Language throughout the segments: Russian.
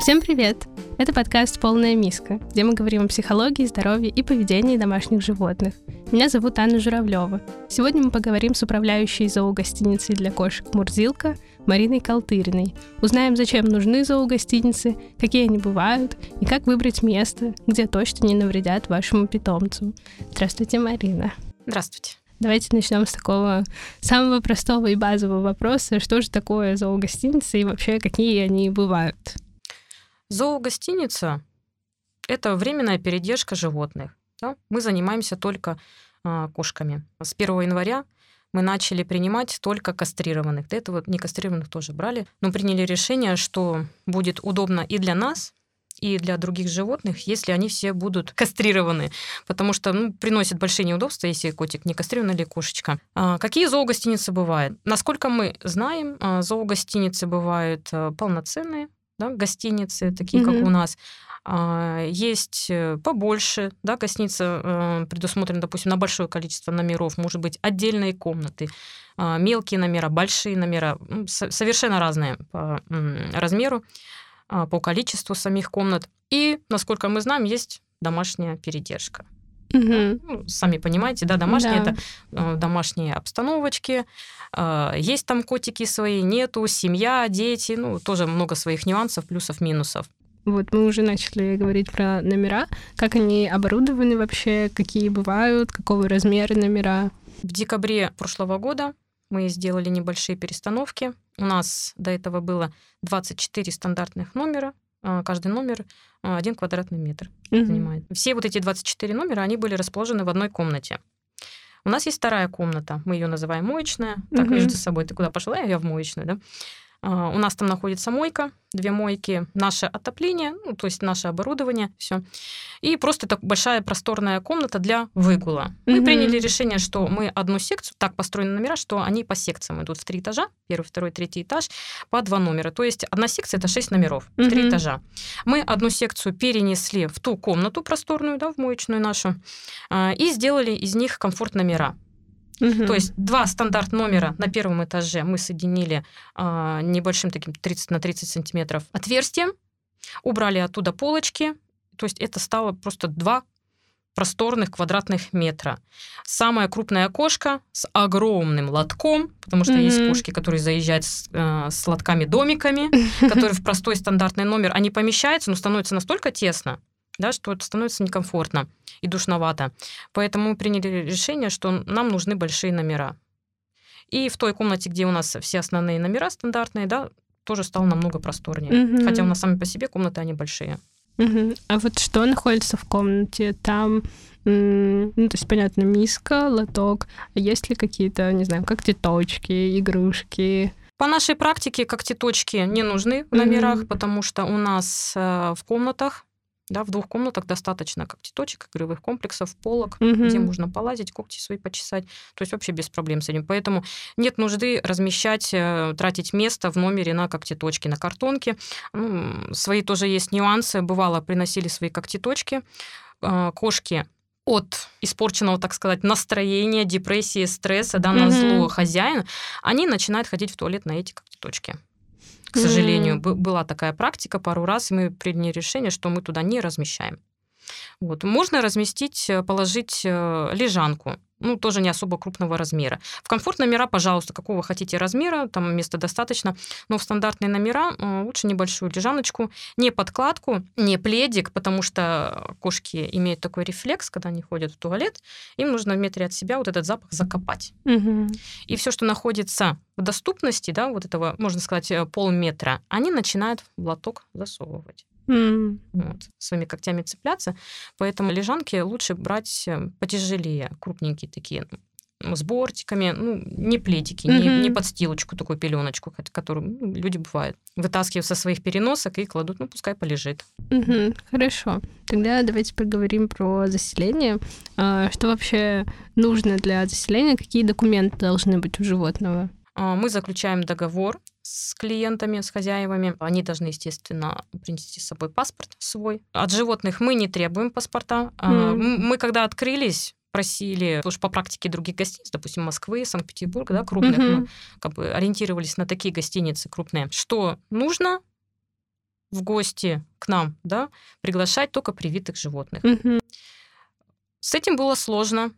Всем привет! Это подкаст «Полная миска», где мы говорим о психологии, здоровье и поведении домашних животных. Меня зовут Анна Журавлева. Сегодня мы поговорим с управляющей зоогостиницей для кошек «Мурзилка» Мариной Калтыриной. Узнаем, зачем нужны зоогостиницы, какие они бывают и как выбрать место, где точно не навредят вашему питомцу. Здравствуйте, Марина. Здравствуйте. Давайте начнем с такого самого простого и базового вопроса. Что же такое зоогостиница и вообще какие они бывают? Зоогостиница – это временная передержка животных. Да? Мы занимаемся только э, кошками. С 1 января мы начали принимать только кастрированных. До этого не кастрированных тоже брали, но приняли решение, что будет удобно и для нас, и для других животных, если они все будут кастрированы, потому что ну, приносит большие неудобства, если котик не кастрирован или кошечка. А, какие зоогостиницы бывают? Насколько мы знаем, а, зоогостиницы бывают а, полноценные, да, гостиницы, такие mm-hmm. как у нас. А, есть э, побольше, да, гостиница э, предусмотрена, допустим, на большое количество номеров, может быть, отдельные комнаты, мелкие номера, большие номера, совершенно разные по размеру, по количеству самих комнат. И, насколько мы знаем, есть домашняя передержка. Угу. Ну, сами понимаете, да, домашние да. это э, домашние обстановочки. Есть там котики свои, нету, семья, дети, ну, тоже много своих нюансов, плюсов, минусов. Вот мы уже начали говорить про номера. Как они оборудованы вообще, какие бывают, какого размера номера? В декабре прошлого года мы сделали небольшие перестановки. У нас до этого было 24 стандартных номера. А, каждый номер а, один квадратный метр угу. занимает. Все вот эти 24 номера, они были расположены в одной комнате. У нас есть вторая комната, мы ее называем моечная. Так угу. между собой, ты куда пошла, я в моечную, да? А, у нас там находится мойка, две мойки, наше отопление, ну, то есть наше оборудование, все. И просто так большая просторная комната для выгула. Мы mm-hmm. приняли решение, что мы одну секцию, так построены номера, что они по секциям идут в три этажа, первый, второй, третий этаж, по два номера. То есть одна секция это шесть номеров, mm-hmm. три этажа. Мы одну секцию перенесли в ту комнату просторную, да, в моечную нашу, а, и сделали из них комфорт номера. Угу. То есть два стандарт номера на первом этаже мы соединили а, небольшим таким 30 на 30 сантиметров отверстием, убрали оттуда полочки, то есть это стало просто два просторных квадратных метра. Самая крупная кошка с огромным лотком, потому что mm-hmm. есть кошки, которые заезжают с, э, с лотками-домиками, которые в простой стандартный номер, они помещаются, но становится настолько тесно, да, что это становится некомфортно и душновато. Поэтому мы приняли решение, что нам нужны большие номера. И в той комнате, где у нас все основные номера стандартные, да, тоже стало намного просторнее. Mm-hmm. Хотя у нас сами по себе комнаты, они большие. Mm-hmm. А вот что находится в комнате? Там, ну, то есть, понятно, миска, лоток. Есть ли какие-то, не знаю, как когтеточки, игрушки? По нашей практике когтеточки не нужны в номерах, mm-hmm. потому что у нас э, в комнатах да, в двух комнатах достаточно когтеточек, игровых комплексов, полок, угу. где можно полазить, когти свои почесать. То есть вообще без проблем с этим. Поэтому нет нужды размещать, э, тратить место в номере на когтеточки, на картонке. Ну, свои тоже есть нюансы. Бывало, приносили свои когтеточки. А, кошки от испорченного, так сказать, настроения, депрессии, стресса, да, на зло хозяина, они начинают ходить в туалет на эти когтеточки к сожалению. Mm. Была такая практика пару раз, и мы приняли решение, что мы туда не размещаем. Вот. Можно разместить, э, положить э, лежанку ну, тоже не особо крупного размера. В комфорт номера, пожалуйста, какого хотите размера, там места достаточно, но в стандартные номера э, лучше небольшую лежаночку, не подкладку, не пледик, потому что кошки имеют такой рефлекс, когда они ходят в туалет, им нужно в метре от себя вот этот запах закопать. Угу. И все, что находится в доступности, да, вот этого, можно сказать, полметра, они начинают в лоток засовывать. Mm. Вот, своими когтями цепляться. Поэтому лежанки лучше брать э, потяжелее, крупненькие такие, ну, с бортиками, ну, не пледики, mm-hmm. не, не подстилочку, такую пеленочку, которую ну, люди бывают. Вытаскивают со своих переносок и кладут, ну, пускай полежит. Mm-hmm. Хорошо. Тогда давайте поговорим про заселение. А, что вообще нужно для заселения? Какие документы должны быть у животного? А, мы заключаем договор с клиентами, с хозяевами. Они должны, естественно, принести с собой паспорт свой. От животных мы не требуем паспорта. Mm. Мы, когда открылись, просили, потому что по практике других гостиниц, допустим, Москвы, Санкт-Петербурга, да, крупных, mm-hmm. мы как бы ориентировались на такие гостиницы крупные. Что нужно в гости к нам, да, приглашать только привитых животных. Mm-hmm. С этим было сложно,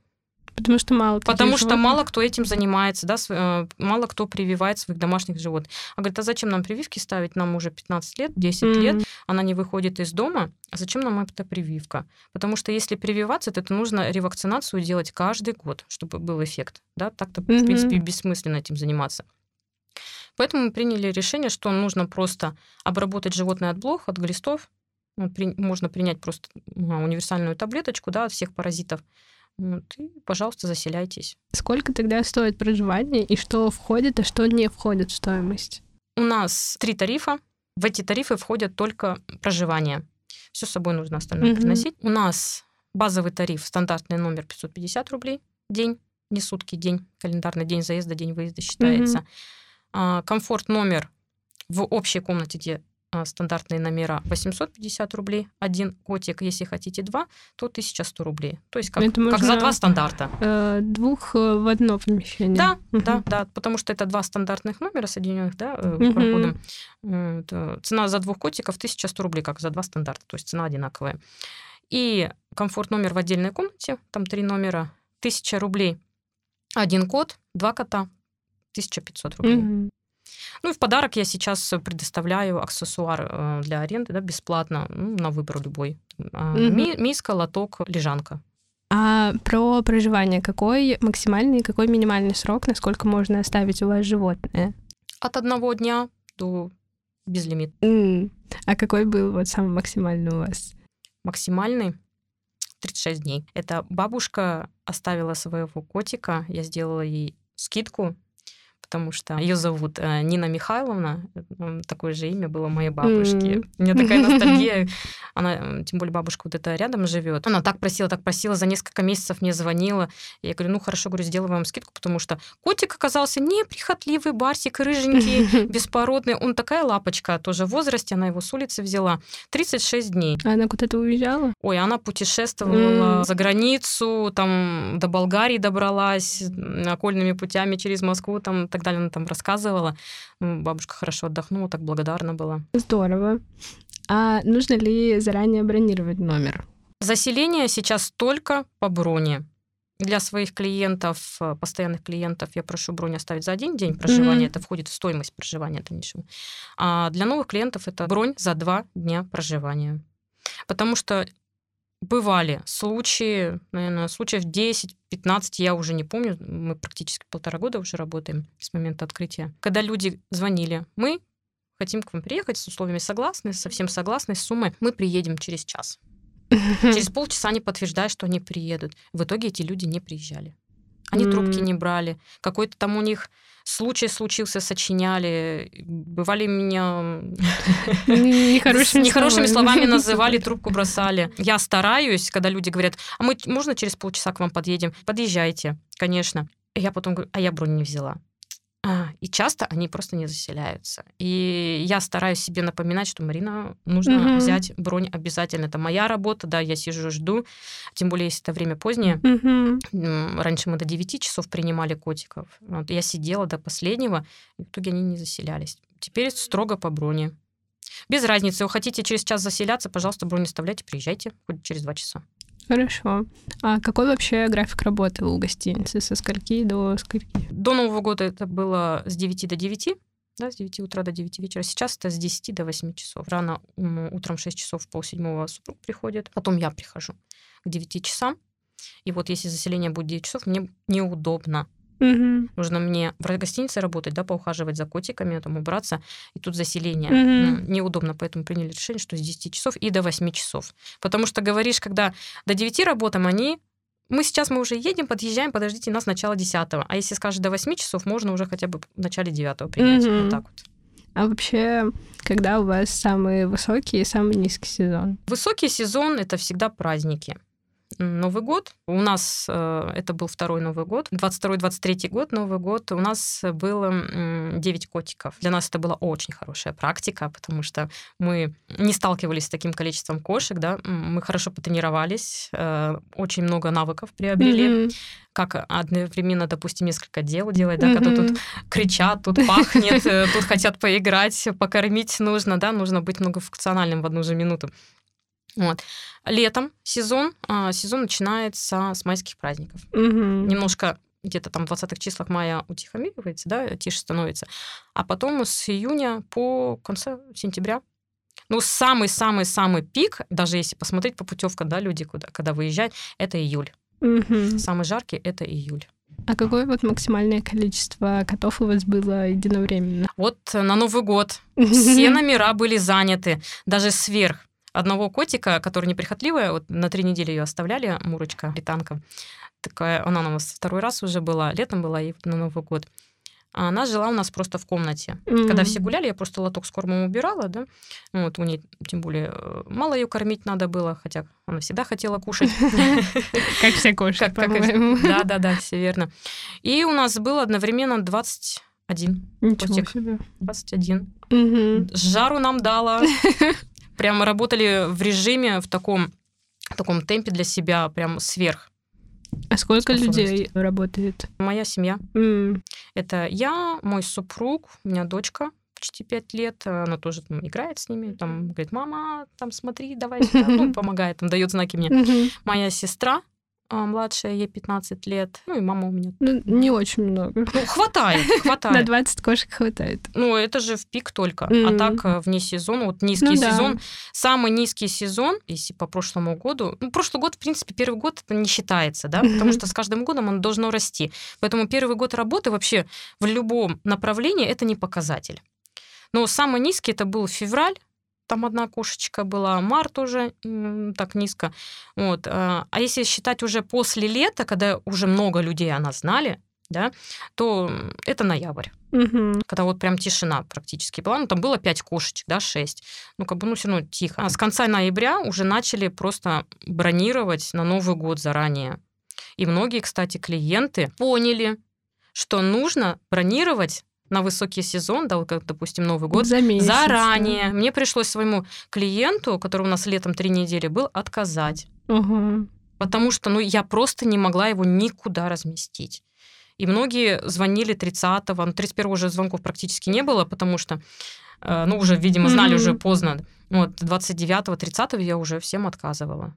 Потому что мало Потому что мало кто этим занимается, да, э, мало кто прививает своих домашних животных. А говорит, а зачем нам прививки ставить? Нам уже 15 лет, 10 mm-hmm. лет, она не выходит из дома. А зачем нам эта прививка? Потому что если прививаться, то это нужно ревакцинацию делать каждый год, чтобы был эффект. Да? Так-то, mm-hmm. в принципе, бессмысленно этим заниматься. Поэтому мы приняли решение, что нужно просто обработать животное от блох, от глистов. Ну, можно принять просто универсальную таблеточку да, от всех паразитов. Вот, и, пожалуйста, заселяйтесь. Сколько тогда стоит проживание и что входит, а что не входит в стоимость? У нас три тарифа. В эти тарифы входят только проживание. Все с собой нужно остальное mm-hmm. приносить. У нас базовый тариф, стандартный номер 550 рублей день, не сутки, день, календарный день заезда, день выезда считается. Mm-hmm. А, комфорт номер в общей комнате, где стандартные номера 850 рублей, один котик, если хотите два, то 1100 рублей. То есть как, как за два стандарта. Э, двух э, в одно помещение. Да, угу. да, да, потому что это два стандартных номера соединенных, да, угу. проходом. Это, цена за двух котиков 1100 рублей, как за два стандарта, то есть цена одинаковая. И комфорт номер в отдельной комнате, там три номера, 1000 рублей. Один кот, два кота, 1500 рублей. Угу. Ну и в подарок я сейчас предоставляю аксессуар э, для аренды да, бесплатно, ну, на выбор любой. Mm-hmm. Ми- миска, лоток, лежанка. А про проживание, какой максимальный, какой минимальный срок, насколько можно оставить у вас животное? От одного дня до безлимит. Mm. А какой был вот самый максимальный у вас? Максимальный 36 дней. Это бабушка оставила своего котика, я сделала ей скидку потому что ее зовут э, Нина Михайловна, такое же имя было моей бабушки. Mm. У меня такая ностальгия. Она, тем более бабушка вот это рядом живет. Она так просила, так просила, за несколько месяцев мне звонила. Я говорю, ну хорошо, говорю, сделаю вам скидку, потому что котик оказался неприхотливый, барсик, рыженький, беспородный. Он такая лапочка, тоже в возрасте, она его с улицы взяла. 36 дней. А она куда-то уезжала? Ой, она путешествовала mm. за границу, там до Болгарии добралась, окольными путями через Москву, там так далее она там рассказывала. Ну, бабушка хорошо отдохнула, так благодарна была. Здорово. А нужно ли заранее бронировать номер? Заселение сейчас только по броне. Для своих клиентов, э, постоянных клиентов, я прошу бронь оставить за один день проживания. Mm-hmm. Это входит в стоимость проживания дальнейшего. А для новых клиентов это бронь за два дня проживания. Потому что бывали случаи, наверное, случаев 10-15, я уже не помню, мы практически полтора года уже работаем с момента открытия, когда люди звонили, мы хотим к вам приехать, с условиями согласны, совсем согласны, с суммой, мы приедем через час. Через полчаса они подтверждают, что они приедут. В итоге эти люди не приезжали. Они mm. трубки не брали. Какой-то там у них случай случился, сочиняли. Бывали меня нехорошими, нехорошими словами называли, трубку бросали. Я стараюсь, когда люди говорят, а мы можно через полчаса к вам подъедем? Подъезжайте, конечно. Я потом говорю, а я бронь не взяла. А, и часто они просто не заселяются. И я стараюсь себе напоминать, что Марина, нужно mm-hmm. взять бронь обязательно. Это моя работа, да, я сижу, жду. Тем более, если это время позднее. Mm-hmm. Раньше мы до 9 часов принимали котиков. Вот, я сидела до последнего, и в итоге они не заселялись. Теперь строго по броне. Без разницы, вы хотите через час заселяться, пожалуйста, бронь оставляйте, приезжайте хоть через два часа. Хорошо. А какой вообще график работы у гостиницы? Со скольки до скольки? До Нового года это было с 9 до 9, да, с 9 утра до 9 вечера. Сейчас это с 10 до 8 часов. Рано утром 6 часов, полседьмого супруг приходит. Потом я прихожу к 9 часам. И вот если заселение будет 9 часов, мне неудобно Угу. Нужно мне в гостинице работать, да, поухаживать за котиками, там убраться, и тут заселение. Угу. Неудобно, поэтому приняли решение, что с 10 часов и до 8 часов. Потому что говоришь, когда до 9 работаем, они мы сейчас мы уже едем, подъезжаем, подождите нас начало 10 А если скажешь до 8 часов, можно уже хотя бы в начале 9 принять. Угу. Вот так вот. А вообще, когда у вас самый высокий и самый низкий сезон? Высокий сезон это всегда праздники. Новый год. У нас э, это был второй Новый год. 22-23 год, Новый год. У нас было 9 котиков. Для нас это была очень хорошая практика, потому что мы не сталкивались с таким количеством кошек, да. Мы хорошо потренировались, э, очень много навыков приобрели. Mm-hmm. Как одновременно, допустим, несколько дел делать, да, mm-hmm. когда тут кричат, тут пахнет, э, тут хотят поиграть, покормить нужно, да, нужно быть многофункциональным в одну же минуту. Вот. Летом сезон, а, сезон начинается с майских праздников. Угу. Немножко где-то там в 20-х числах мая утихомиривается, да, тише становится. А потом с июня по конце сентября ну, самый-самый-самый пик, даже если посмотреть по путевке, да, люди, куда, когда выезжают, это июль. Угу. Самый жаркий это июль. А какое вот максимальное количество котов у вас было единовременно? Вот на Новый год все номера были заняты, даже сверх одного котика, который неприхотливая, вот на три недели ее оставляли, Мурочка, летанка. Такая, она у нас второй раз уже была, летом была и на Новый год. А она жила у нас просто в комнате. Mm-hmm. Когда все гуляли, я просто лоток с кормом убирала, да. Вот у нее, тем более, э, мало ее кормить надо было, хотя она всегда хотела кушать. Как все кошки, Да, да, да, все верно. И у нас было одновременно 21 Ничего себе. 21. Жару нам дала. прям работали в режиме, в таком, в таком темпе для себя, прям сверх. А сколько людей работает? Моя семья. Mm. Это я, мой супруг, у меня дочка почти пять лет, она тоже там играет с ними, там говорит, мама, там смотри, давай сюда, ну, помогает, там дает знаки мне. Mm-hmm. Моя сестра, а младшая, ей 15 лет. Ну и мама у меня. Ну, не очень много. Ну, хватает, хватает. На 20 кошек хватает. Ну, это же в пик только. Mm-hmm. А так э, вне сезона, вот низкий ну, сезон. Да. Самый низкий сезон, если по прошлому году. Ну, прошлый год, в принципе, первый год это не считается, да, mm-hmm. потому что с каждым годом он должно расти. Поэтому первый год работы вообще в любом направлении это не показатель. Но самый низкий это был февраль, там одна кошечка была, март уже так низко. Вот. А, а если считать уже после лета, когда уже много людей она знали, да, то это ноябрь. Угу. Когда вот прям тишина практически была. Ну, там было пять кошечек, да, шесть. Ну, как бы, ну, все равно тихо. А с конца ноября уже начали просто бронировать на Новый год заранее. И многие, кстати, клиенты поняли, что нужно бронировать на высокий сезон, да, вот как, допустим, Новый год, За месяц, заранее. Да. Мне пришлось своему клиенту, который у нас летом три недели был, отказать. Угу. Потому что, ну, я просто не могла его никуда разместить. И многие звонили 30-го, ну, 31-го уже звонков практически не было, потому что, э, ну, уже, видимо, знали mm-hmm. уже поздно. Вот 29-го, 30-го я уже всем отказывала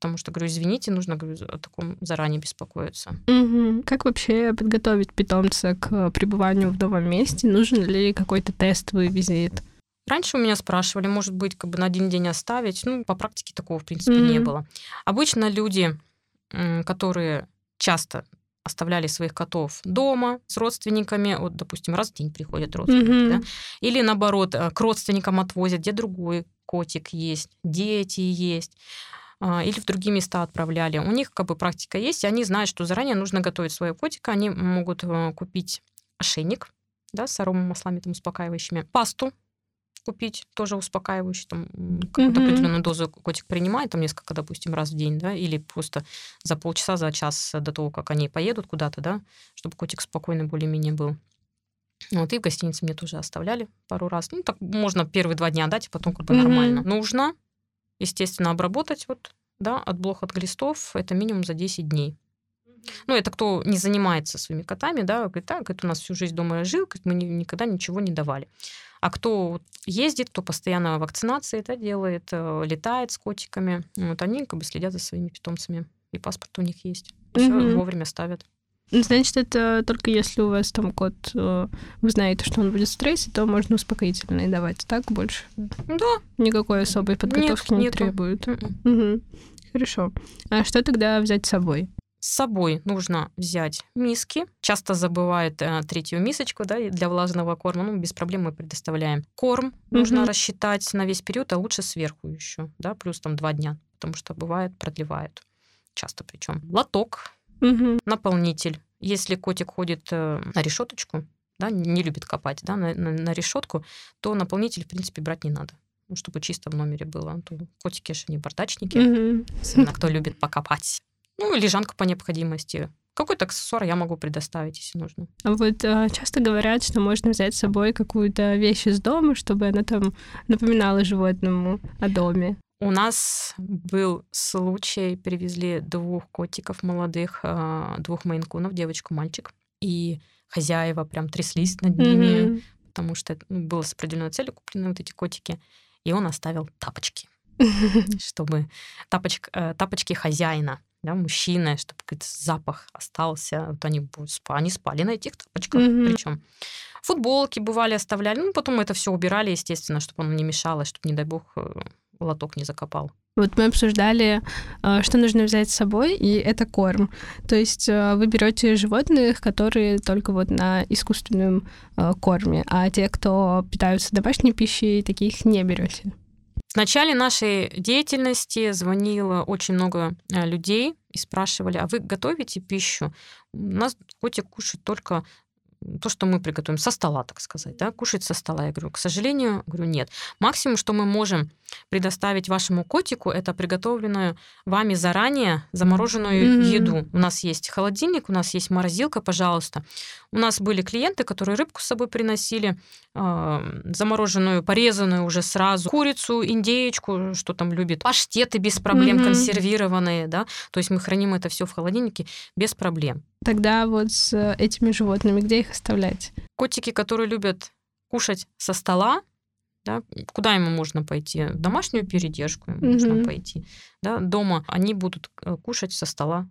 потому что, говорю, извините, нужно, говорю, о таком заранее беспокоиться. Угу. Как вообще подготовить питомца к пребыванию в новом месте? Нужен ли какой-то тестовый визит? Раньше у меня спрашивали, может быть, как бы на один день оставить. Ну, по практике такого, в принципе, mm-hmm. не было. Обычно люди, которые часто оставляли своих котов дома с родственниками, вот, допустим, раз в день приходят родственники, mm-hmm. да? или наоборот, э, к родственникам отвозят, где другой котик есть, дети есть. А, или в другие места отправляли. У них как бы практика есть, и они знают, что заранее нужно готовить своего котика. Они могут э, купить ошейник да, с аромамаслами там, успокаивающими, пасту купить, тоже успокаивающий, там какую-то mm-hmm. определенную дозу котик принимает, там несколько, допустим, раз в день, да, или просто за полчаса, за час до того, как они поедут куда-то, да, чтобы котик спокойно более-менее был. Вот, и в гостинице мне тоже оставляли пару раз. Ну, так можно первые два дня дать, и потом как бы mm-hmm. нормально. Нужно естественно, обработать вот, да, от блох, от глистов, это минимум за 10 дней. Ну, это кто не занимается своими котами, да, говорит, так, это у нас всю жизнь дома жил, мы никогда ничего не давали. А кто ездит, кто постоянно вакцинации это делает, э, летает с котиками, вот они как бы следят за своими питомцами. И паспорт у них есть. Все угу. вовремя ставят. Ну, значит, это только если у вас там кот, э, вы знаете, что он будет в стрессе, то можно успокоительные давать, так больше? Да. Никакой особой подготовки Нет, не нету. требует. Угу. Хорошо. А что тогда взять с собой? С собой нужно взять миски. Часто забывают э, третью мисочку да, для влажного корма. Ну, без проблем мы предоставляем. Корм нужно рассчитать на весь период, а лучше сверху еще, да, плюс там два дня, потому что бывает, продлевают. Часто причем. Лоток Угу. Наполнитель. Если котик ходит э, на решеточку, да, не любит копать, да, на, на, на решетку, то наполнитель, в принципе, брать не надо. ну, чтобы чисто в номере было. То котики же не бардачники, mm-hmm. особенно кто любит покопать. Ну, лежанку по необходимости. Какой-то аксессуар я могу предоставить, если нужно. А вот а, часто говорят, что можно взять с собой какую-то вещь из дома, чтобы она там напоминала животному о доме. У нас был случай, привезли двух котиков молодых, а, двух мейнкунов, девочку, мальчик, и хозяева прям тряслись над ними, mm-hmm. потому что ну, было с определенной целью куплены вот эти котики, и он оставил тапочки, чтобы тапочек, э, тапочки хозяина да, мужчины, чтобы говорит, запах остался. Вот они, они спали на этих тапочках, mm-hmm. причем футболки бывали, оставляли. Ну, потом это все убирали, естественно, чтобы оно не мешало, чтобы, не дай бог, э, лоток не закопал. Вот мы обсуждали, э, что нужно взять с собой, и это корм. То есть э, вы берете животных, которые только вот на искусственном корме, а те, кто питаются домашней пищей, таких не берете. В начале нашей деятельности звонило очень много э, людей и спрашивали, а вы готовите пищу? У нас котик кушает только то, что мы приготовим со стола, так сказать, да, кушать со стола. Я говорю, к сожалению, говорю, нет. Максимум, что мы можем предоставить вашему котику, это приготовленную вами заранее замороженную mm-hmm. еду. У нас есть холодильник, у нас есть морозилка, пожалуйста. У нас были клиенты, которые рыбку с собой приносили, э, замороженную, порезанную уже сразу, курицу, индеечку, что там любит, паштеты без проблем, mm-hmm. консервированные, да, то есть мы храним это все в холодильнике без проблем. Тогда вот с этими животными, где их оставлять? Котики, которые любят кушать со стола, да, куда ему можно пойти? В домашнюю передержку ему mm-hmm. можно пойти. Да, дома они будут э, кушать со стола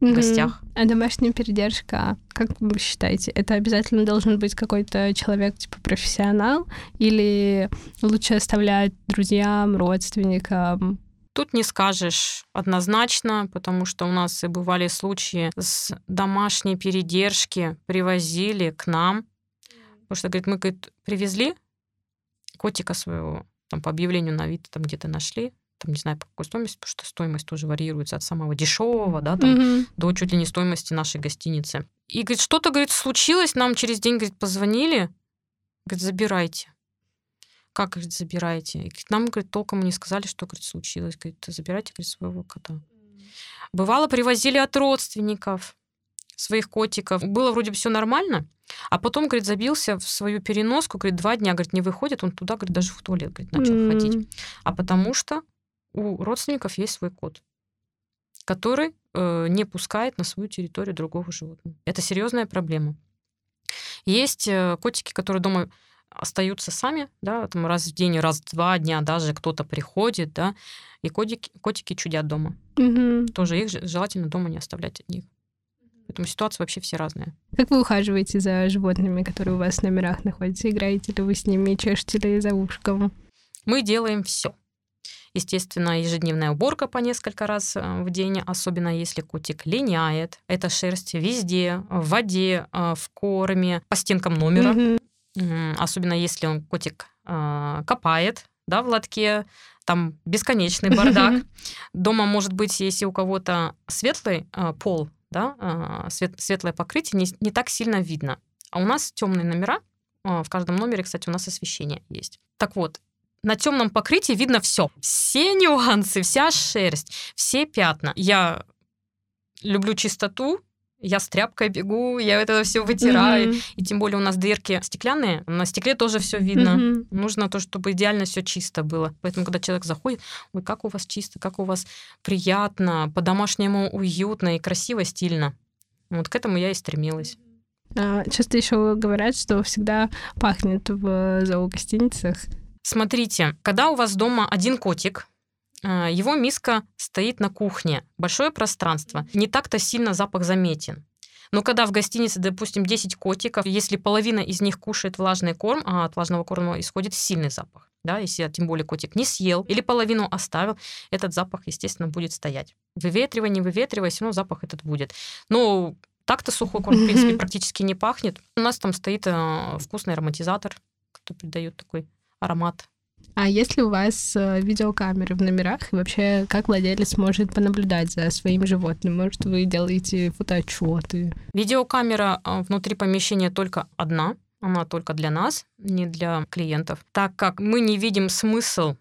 в гостях. А домашняя передержка, как вы считаете, это обязательно должен быть какой-то человек, типа профессионал, или лучше оставлять друзьям, родственникам? Тут не скажешь однозначно, потому что у нас и бывали случаи с домашней передержки привозили к нам. Потому что, говорит, мы говорит, привезли котика своего, там по объявлению на вид там где-то нашли, там не знаю по какой стоимости, потому что стоимость тоже варьируется от самого дешевого, да, там, mm-hmm. до чуть ли не стоимости нашей гостиницы. И говорит, что-то, говорит, случилось, нам через день, говорит, позвонили, говорит, забирайте как, говорит, забираете? И нам, говорит, толком не сказали, что, говорит, случилось. Говорит, забирайте, говорит, своего кота. Бывало, привозили от родственников своих котиков. Было вроде бы все нормально, а потом, говорит, забился в свою переноску, говорит, два дня, говорит, не выходит, он туда, говорит, даже в туалет, говорит, начал mm-hmm. ходить. А потому что у родственников есть свой кот, который э, не пускает на свою территорию другого животного. Это серьезная проблема. Есть э, котики, которые дома остаются сами, да, там раз в день, раз в два дня даже кто-то приходит, да, и котики, котики чудят дома. Угу. Тоже их желательно дома не оставлять от них. Поэтому ситуации вообще все разные. Как вы ухаживаете за животными, которые у вас в номерах находятся? Играете ли вы с ними, чешете ли за ушком? Мы делаем все. Естественно, ежедневная уборка по несколько раз э, в день, особенно если котик линяет. Это шерсть везде, в воде, э, в корме, по стенкам номера. Mm-hmm особенно если он котик а, копает, да, в лотке, там бесконечный бардак. Дома может быть, если у кого-то светлый пол, да, а, свет, светлое покрытие, не, не так сильно видно. А у нас темные номера. В каждом номере, кстати, у нас освещение есть. Так вот, на темном покрытии видно все. Все нюансы, вся шерсть, все пятна. Я люблю чистоту, я с тряпкой бегу, я это все вытираю. Mm-hmm. И тем более у нас дырки стеклянные, на стекле тоже все видно. Mm-hmm. Нужно то, чтобы идеально все чисто было. Поэтому, когда человек заходит, ой, как у вас чисто, как у вас приятно, по-домашнему уютно и красиво, стильно. Вот к этому я и стремилась. А, часто еще говорят, что всегда пахнет в зоогостиницах. Смотрите, когда у вас дома один котик, его миска стоит на кухне, большое пространство. Не так-то сильно запах заметен. Но когда в гостинице, допустим, 10 котиков, если половина из них кушает влажный корм, а от влажного корма исходит сильный запах, да, если тем более котик не съел или половину оставил, этот запах, естественно, будет стоять. Выветривай, не выветривай, все равно запах этот будет. Но так-то сухой корм, в принципе, практически не пахнет. У нас там стоит э, вкусный ароматизатор, который придает такой аромат а есть ли у вас э, видеокамеры в номерах? И вообще, как владелец может понаблюдать за своим животным? Может, вы делаете фотоотчеты? Видеокамера э, внутри помещения только одна. она только для нас, не для клиентов, так как мы не видим смысл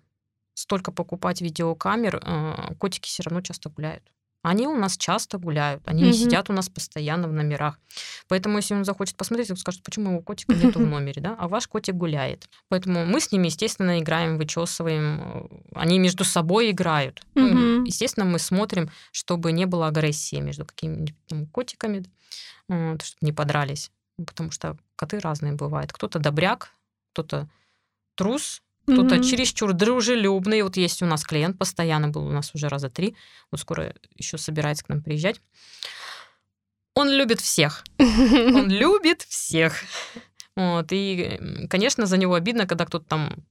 столько покупать видеокамер, э, котики все равно часто гуляют. Они у нас часто гуляют, они mm-hmm. не сидят у нас постоянно в номерах. Поэтому, если он захочет посмотреть, он скажет, почему его котика нет в номере, да, а ваш котик гуляет. Поэтому мы с ними, естественно, играем, вычесываем. Они между собой играют. Mm-hmm. Ну, естественно, мы смотрим, чтобы не было агрессии между какими-нибудь котиками, чтобы не подрались. Потому что коты разные бывают. Кто-то добряк, кто-то трус, кто-то mm-hmm. чересчур дружелюбный. Вот есть у нас клиент, постоянно был у нас уже раза три, вот скоро еще собирается к нам приезжать. Он любит всех. Он любит всех. Вот, и, конечно, за него обидно, когда кто-то там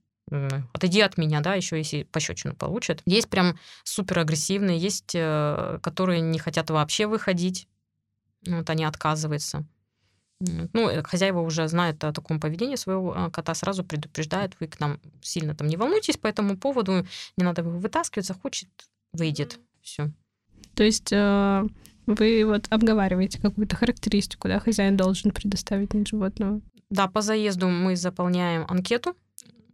отойди от меня, да, еще если пощечину получит. Есть прям супер агрессивные, есть, э, которые не хотят вообще выходить, вот они отказываются. Ну, э, хозяева уже знают о таком поведении своего а, кота, сразу предупреждают, вы к нам сильно там не волнуйтесь по этому поводу, не надо его вытаскивать, захочет, выйдет, все. То есть э, вы вот обговариваете какую-то характеристику, да, хозяин должен предоставить животного? Да, по заезду мы заполняем анкету,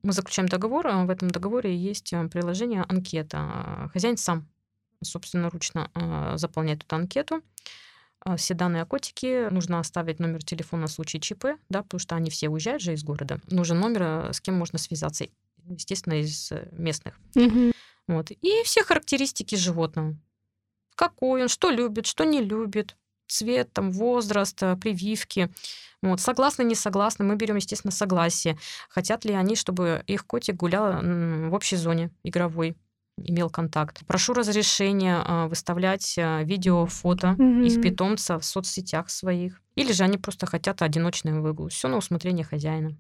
мы заключаем договор, а в этом договоре есть приложение анкета. Хозяин сам собственно, ручно заполняет эту анкету. А, все данные о котике. Нужно оставить номер телефона в случае ЧП, да, потому что они все уезжают же из города. Нужен номер, э, с кем можно связаться, естественно, из э, местных. Угу. Вот. И все характеристики животного. Какой он, что любит, что не любит, цвет, там, возраст, э, прививки. Вот. Согласны, не согласны. Мы берем, естественно, согласие. Хотят ли они, чтобы их котик гулял в общей зоне игровой имел контакт. Прошу разрешения а, выставлять а, видео, фото mm-hmm. их питомца в соцсетях своих. Или же они просто хотят одиночный выгул. Все на усмотрение хозяина.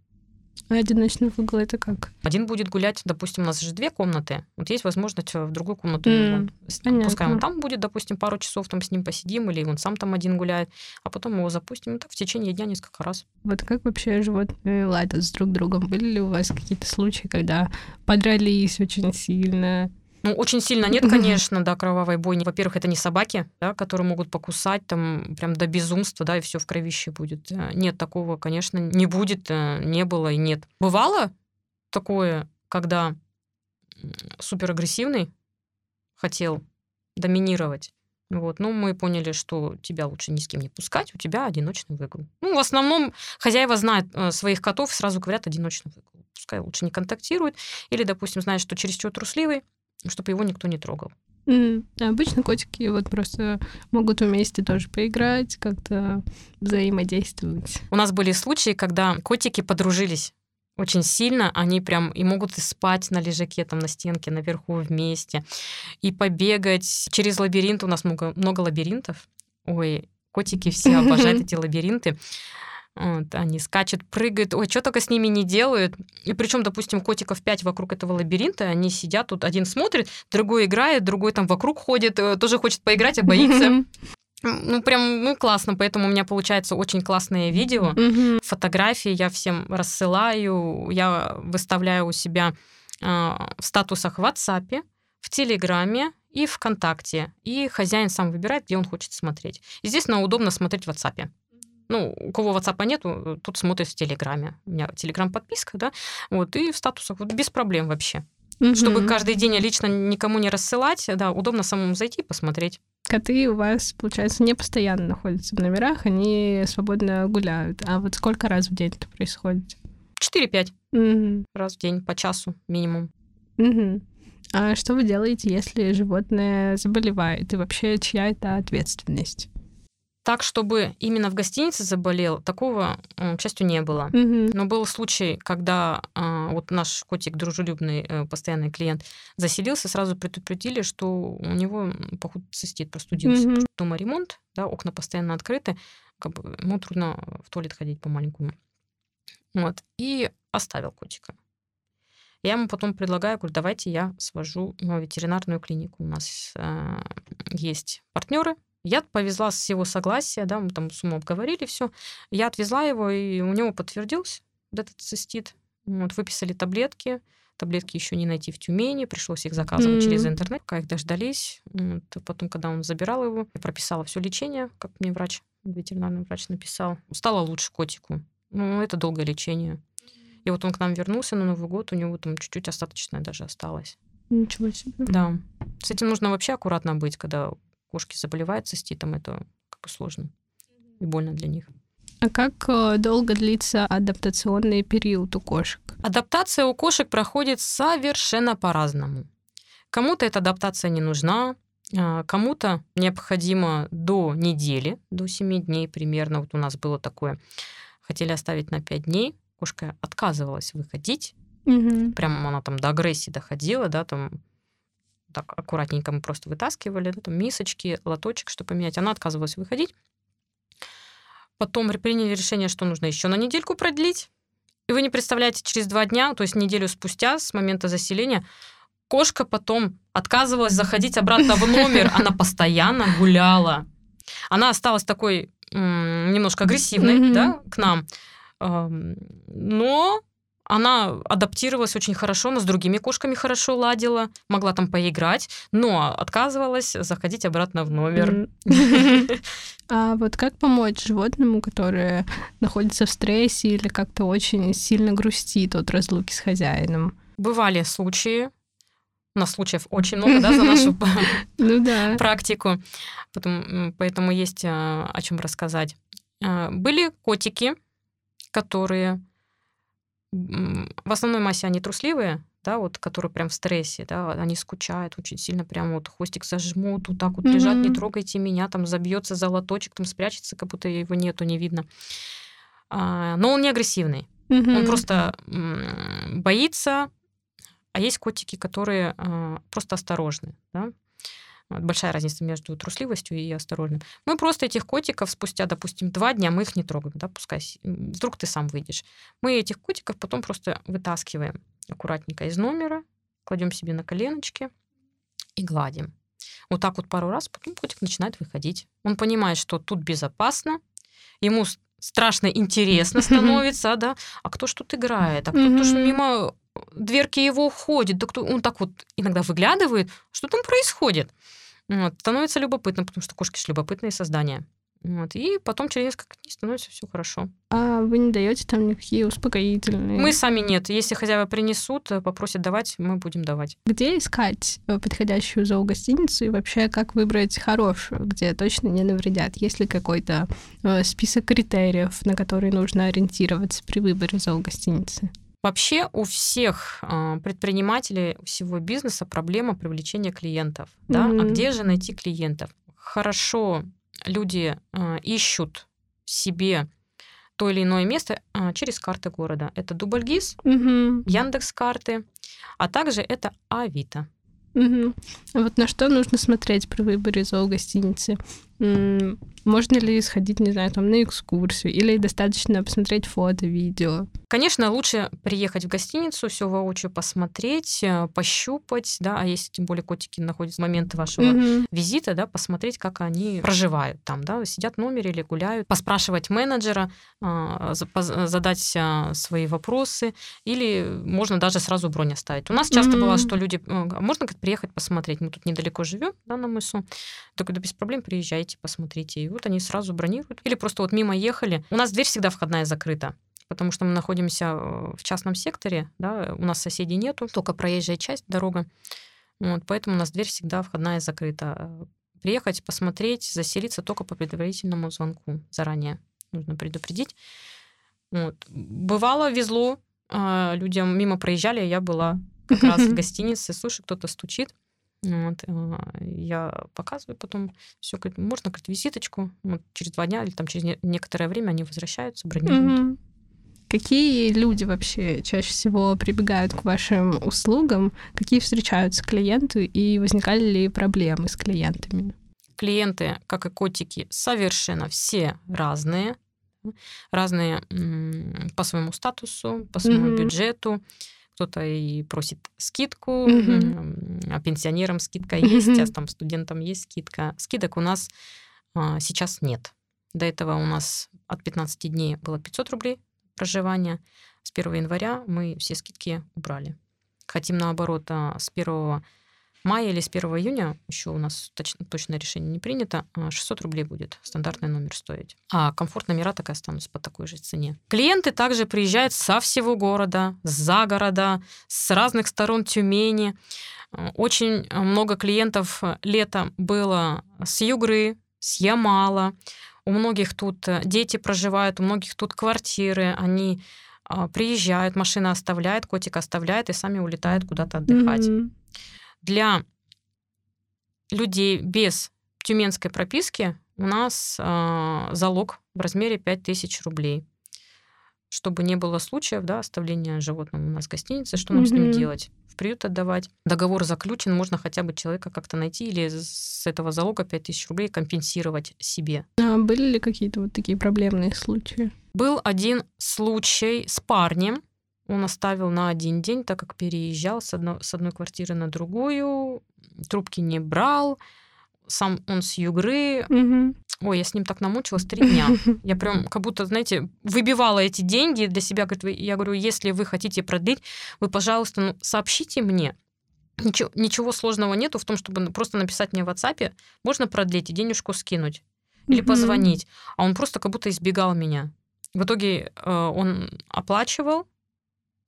А одиночный выгул это как? Один будет гулять, допустим, у нас же две комнаты. Вот есть возможность в другую комнату mm, его. Пускай он там будет, допустим, пару часов там с ним посидим, или он сам там один гуляет, а потом его запустим. И так в течение дня несколько раз. Вот как вообще животные ладят с друг другом? Были ли у вас какие-то случаи, когда подрались очень сильно? Ну, очень сильно нет, конечно, да, кровавой бойни. Во-первых, это не собаки, да, которые могут покусать там прям до безумства, да, и все в кровище будет. Э, нет, такого, конечно, не будет, э, не было и нет. Бывало такое, когда суперагрессивный хотел доминировать. Вот. Но мы поняли, что тебя лучше ни с кем не пускать, у тебя одиночный выгул. Ну, в основном хозяева знают э, своих котов, сразу говорят одиночный выгул. Пускай лучше не контактирует. Или, допустим, знают, что чересчур трусливый, чтобы его никто не трогал. Mm. Обычно котики вот просто могут вместе тоже поиграть, как-то взаимодействовать. У нас были случаи, когда котики подружились очень сильно, они прям и могут и спать на лежаке, там на стенке наверху вместе, и побегать через лабиринт. У нас много, много лабиринтов. Ой, котики все обожают эти лабиринты. Вот, они скачут, прыгают, ой, что только с ними не делают. И причем, допустим, котиков пять вокруг этого лабиринта, они сидят тут, один смотрит, другой играет, другой там вокруг ходит, э, тоже хочет поиграть, а боится. Ну, прям, ну, классно, поэтому у меня получается очень классные видео, фотографии я всем рассылаю, я выставляю у себя э, в статусах в WhatsApp, в Телеграме и ВКонтакте. И хозяин сам выбирает, где он хочет смотреть. Естественно, удобно смотреть в WhatsApp. Ну, у кого WhatsApp нету, тут смотрит в Телеграме. У меня Телеграм-подписка, да, вот, и в статусах вот, без проблем вообще. Угу. Чтобы каждый день лично никому не рассылать, да, удобно самому зайти и посмотреть. Коты у вас, получается, не постоянно находятся в номерах, они свободно гуляют. А вот сколько раз в день это происходит? 4-5 угу. раз в день, по часу минимум. Угу. А что вы делаете, если животное заболевает? И вообще, чья это ответственность? Так, чтобы именно в гостинице заболел, такого, к счастью, не было. Угу. Но был случай, когда а, вот наш котик, дружелюбный, э, постоянный клиент, заселился, сразу предупредили, что у него, походу, цистит, простудился. Угу. Дома ремонт, да, окна постоянно открыты, как бы ему трудно в туалет ходить по-маленькому. Вот. И оставил котика. Я ему потом предлагаю, говорю, давайте я свожу в ветеринарную клинику. У нас э, есть партнеры, я повезла с его согласия, да, мы там с умом обговорили все. Я отвезла его, и у него подтвердился этот цистит. Вот, выписали таблетки. Таблетки еще не найти в Тюмени, пришлось их заказывать mm-hmm. через интернет, как их дождались. Вот, потом, когда он забирал его, я прописала все лечение, как мне врач, ветеринарный врач написал. Стало лучше котику. ну, это долгое лечение. И вот он к нам вернулся на Новый год, у него там чуть-чуть остаточное даже осталось. Ничего себе. Да. С этим нужно вообще аккуратно быть, когда кошки заболевают циститом, это как бы сложно и больно для них. А как э, долго длится адаптационный период у кошек? Адаптация у кошек проходит совершенно по-разному. Кому-то эта адаптация не нужна, а, кому-то необходимо до недели, до 7 дней примерно. Вот у нас было такое. Хотели оставить на 5 дней, кошка отказывалась выходить. Угу. Прямо она там до агрессии доходила, да, там так аккуратненько мы просто вытаскивали, да, там мисочки, лоточек, чтобы поменять. Она отказывалась выходить. Потом приняли решение, что нужно еще на недельку продлить. И вы не представляете, через два дня, то есть неделю спустя с момента заселения, кошка потом отказывалась заходить обратно в номер. Она постоянно гуляла. Она осталась такой немножко агрессивной, mm-hmm. да, к нам. Но она адаптировалась очень хорошо, она с другими кошками хорошо ладила, могла там поиграть, но отказывалась заходить обратно в номер. А вот как помочь животному, которое находится в стрессе или как-то очень сильно грустит от разлуки с хозяином? Бывали случаи, у нас случаев очень много, да, за нашу ну, практику. Поэтому есть а, о чем рассказать. А, были котики, которые в основной массе они трусливые, да, вот, которые прям в стрессе, да, они скучают очень сильно, прям вот хвостик зажмут, вот так вот mm-hmm. лежат, не трогайте меня, там забьется за лоточек, там спрячется, как будто его нету, не видно. А, но он не агрессивный, mm-hmm. он просто боится, а есть котики, которые а, просто осторожны, да, большая разница между трусливостью и осторожным. Мы просто этих котиков спустя, допустим, два дня мы их не трогаем, да, пускай вдруг ты сам выйдешь. Мы этих котиков потом просто вытаскиваем аккуратненько из номера, кладем себе на коленочки и гладим. Вот так вот пару раз, потом котик начинает выходить. Он понимает, что тут безопасно, ему страшно интересно становится, да, а кто ж тут играет, а кто-то ж мимо дверки его ходит, да кто, он так вот иногда выглядывает, что там происходит. Вот, становится любопытно, потому что кошки же любопытные создания. Вот, и потом через несколько дней становится все хорошо. А вы не даете там никакие успокоительные? Мы сами нет. Если хозяева принесут, э, попросят давать, мы будем давать. Где искать э, подходящую зоогостиницу и вообще как выбрать хорошую, где точно не навредят? Есть ли какой-то э, список критериев, на которые нужно ориентироваться при выборе зоогостиницы? Вообще у всех а, предпринимателей всего бизнеса проблема привлечения клиентов. Mm-hmm. Да? А где же найти клиентов? Хорошо люди а, ищут себе то или иное место а, через карты города. Это Дубльгиз, mm-hmm. Яндекс карты, а также это Авито. Угу. Вот на что нужно смотреть при выборе зоогостиницы? Можно ли сходить, не знаю, там на экскурсию, или достаточно посмотреть фото, видео? Конечно, лучше приехать в гостиницу, все воочию посмотреть, э, пощупать, да, а если тем более котики находятся в момент вашего mm-hmm. визита, да, посмотреть, как они проживают там, да, сидят в номере или гуляют, поспрашивать менеджера, а, задать а, свои вопросы, или можно даже сразу бронь оставить. У нас часто mm-hmm. бывало, что люди, э, можно говорит, приехать посмотреть, мы тут недалеко живем, да, на мысу, так да без проблем приезжайте, посмотрите, вот они сразу бронируют. Или просто вот мимо ехали. У нас дверь всегда входная закрыта потому что мы находимся э, в частном секторе, да, у нас соседей нету, только проезжая часть, дорога. Вот, поэтому у нас дверь всегда входная закрыта. Приехать, посмотреть, заселиться только по предварительному звонку заранее. Нужно предупредить. Вот. Бывало, везло, а, людям мимо проезжали, а я была как раз в гостинице. Слушай, кто-то стучит. Вот, а, я показываю потом все, можно говорит, визиточку. Вот, через два дня или там через некоторое время они возвращаются, бронируют. Mm-hmm. Какие люди вообще чаще всего прибегают к вашим услугам? Какие встречаются клиенты и возникали ли проблемы с клиентами? Клиенты, как и котики, совершенно все разные. Разные по своему статусу, по своему mm-hmm. бюджету кто-то и просит скидку, mm-hmm. а пенсионерам скидка есть, mm-hmm. а там студентам есть скидка. Скидок у нас а, сейчас нет. До этого у нас от 15 дней было 500 рублей проживания. С 1 января мы все скидки убрали. Хотим, наоборот, а, с 1 мая или с 1 июня, еще у нас точно, точное решение не принято, 600 а, рублей будет стандартный номер стоить. А комфорт номера так и останутся по такой же цене. Клиенты также приезжают со всего города, за города, с разных сторон Тюмени. Очень много клиентов летом было с Югры, с Ямала. У многих тут дети проживают, у многих тут квартиры, они а, приезжают, машина оставляет, котик оставляет и сами улетают куда-то отдыхать. Mm-hmm. Для людей без тюменской прописки у нас э, залог в размере 5000 рублей. Чтобы не было случаев да, оставления животного у нас в гостинице, что нам mm-hmm. с ним делать? В приют отдавать. Договор заключен, можно хотя бы человека как-то найти или с этого залога 5000 рублей компенсировать себе. А были ли какие-то вот такие проблемные случаи? Был один случай с парнем. Он оставил на один день, так как переезжал с, одно, с одной квартиры на другую, трубки не брал, сам он с Югры. Угу. Ой, я с ним так намучилась три дня. Я прям как будто, знаете, выбивала эти деньги для себя. Я говорю, если вы хотите продлить, вы, пожалуйста, ну, сообщите мне. Ничего, ничего сложного нету в том, чтобы просто написать мне в WhatsApp, можно продлить и денежку скинуть. Или позвонить. А он просто как будто избегал меня. В итоге э, он оплачивал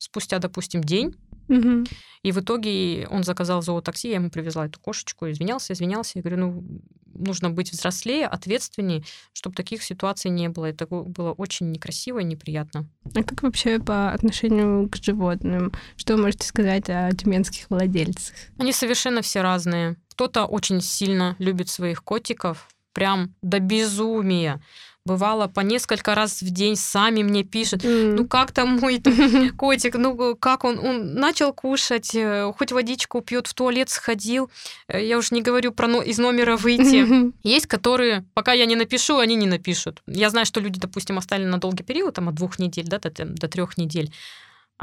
спустя, допустим, день. Угу. И в итоге он заказал зоотакси, я ему привезла эту кошечку, извинялся, извинялся. Я говорю, ну, нужно быть взрослее, ответственнее, чтобы таких ситуаций не было. Это было очень некрасиво и неприятно. А как вообще по отношению к животным? Что вы можете сказать о тюменских владельцах? Они совершенно все разные. Кто-то очень сильно любит своих котиков, прям до безумия бывало по несколько раз в день сами мне пишут, mm. ну как там мой котик, ну как он, он начал кушать, э, хоть водичку пьет, в туалет сходил, э, я уже не говорю про но, из номера выйти. Есть, которые, пока я не напишу, они не напишут. Я знаю, что люди, допустим, оставили на долгий период, там от двух недель, да, до, до трех недель.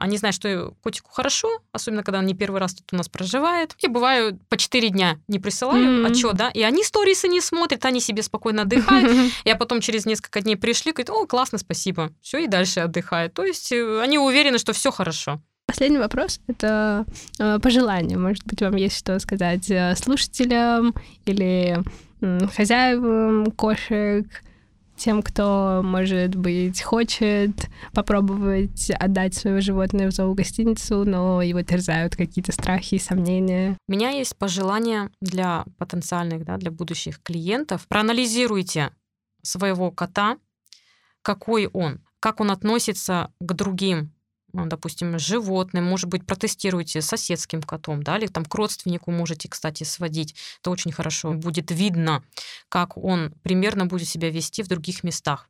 Они знают, что котику хорошо, особенно когда он не первый раз тут у нас проживает. И бываю по 4 дня не присылаю mm-hmm. отчет, да, и они сторисы не смотрят, они себе спокойно отдыхают. Я потом через несколько дней пришли, говорят, о, классно, спасибо. Все, и дальше отдыхают. То есть э, они уверены, что все хорошо. Последний вопрос — это э, пожелание. Может быть, вам есть что сказать э, слушателям или э, хозяевам кошек, тем, кто, может быть, хочет попробовать отдать свое животное в зоогостиницу, но его терзают какие-то страхи и сомнения. У меня есть пожелание для потенциальных, да, для будущих клиентов. Проанализируйте своего кота, какой он, как он относится к другим ну, допустим, животным, может быть, протестируйте соседским котом, да, или там к родственнику можете, кстати, сводить. Это очень хорошо. Будет видно, как он примерно будет себя вести в других местах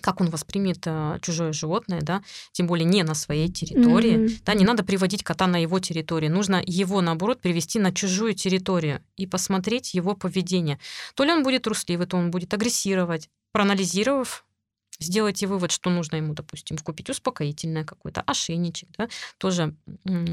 как он воспримет э, чужое животное, да, тем более не на своей территории, mm-hmm. да, не надо приводить кота на его территорию, нужно его наоборот привести на чужую территорию и посмотреть его поведение. То ли он будет трусливый, то он будет агрессировать, проанализировав сделайте вывод, что нужно ему, допустим, купить успокоительное какое-то, ошейничек, да, тоже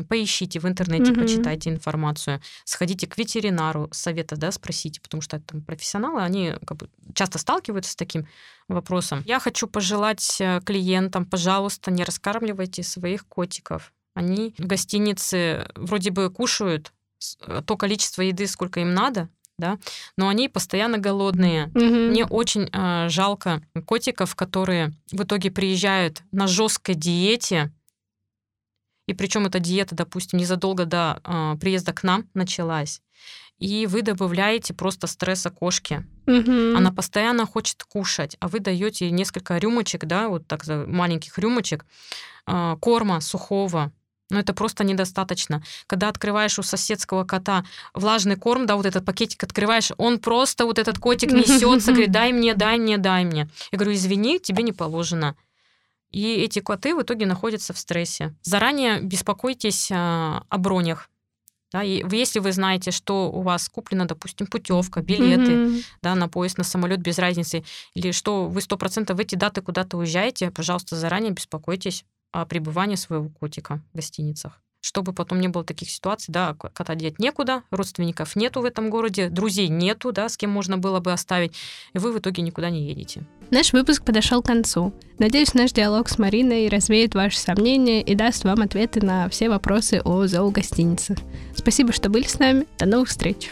поищите в интернете, угу. почитайте информацию, сходите к ветеринару, совета, да, спросите, потому что это профессионалы, они как бы часто сталкиваются с таким вопросом. Я хочу пожелать э, клиентам, пожалуйста, не раскармливайте своих котиков. Они в гостинице вроде бы кушают э, то количество еды, сколько им надо, да, но они постоянно голодные. Угу. Мне очень э, жалко котиков, которые в итоге приезжают на жесткой диете, и причем эта диета, допустим, незадолго до э, приезда к нам началась, и вы добавляете просто стресса кошке. Угу. Она постоянно хочет кушать, а вы даете несколько рюмочек, да, вот так маленьких рюмочек э, корма сухого, но это просто недостаточно. Когда открываешь у соседского кота влажный корм, да, вот этот пакетик открываешь, он просто, вот этот котик несется, говорит, дай мне, дай мне, дай мне. Я говорю, извини, тебе не положено. И эти коты в итоге находятся в стрессе. Заранее беспокойтесь а, о бронях. Да, и если вы знаете, что у вас куплена, допустим, путевка, билеты mm-hmm. да, на поезд, на самолет без разницы, или что вы сто процентов в эти даты куда-то уезжаете, пожалуйста, заранее беспокойтесь о пребывании своего котика в гостиницах. чтобы потом не было таких ситуаций, да, кота деть некуда, родственников нету в этом городе, друзей нету, да, с кем можно было бы оставить, и вы в итоге никуда не едете. Наш выпуск подошел к концу. Надеюсь, наш диалог с Мариной развеет ваши сомнения и даст вам ответы на все вопросы о зоогостинице. Спасибо, что были с нами. До новых встреч.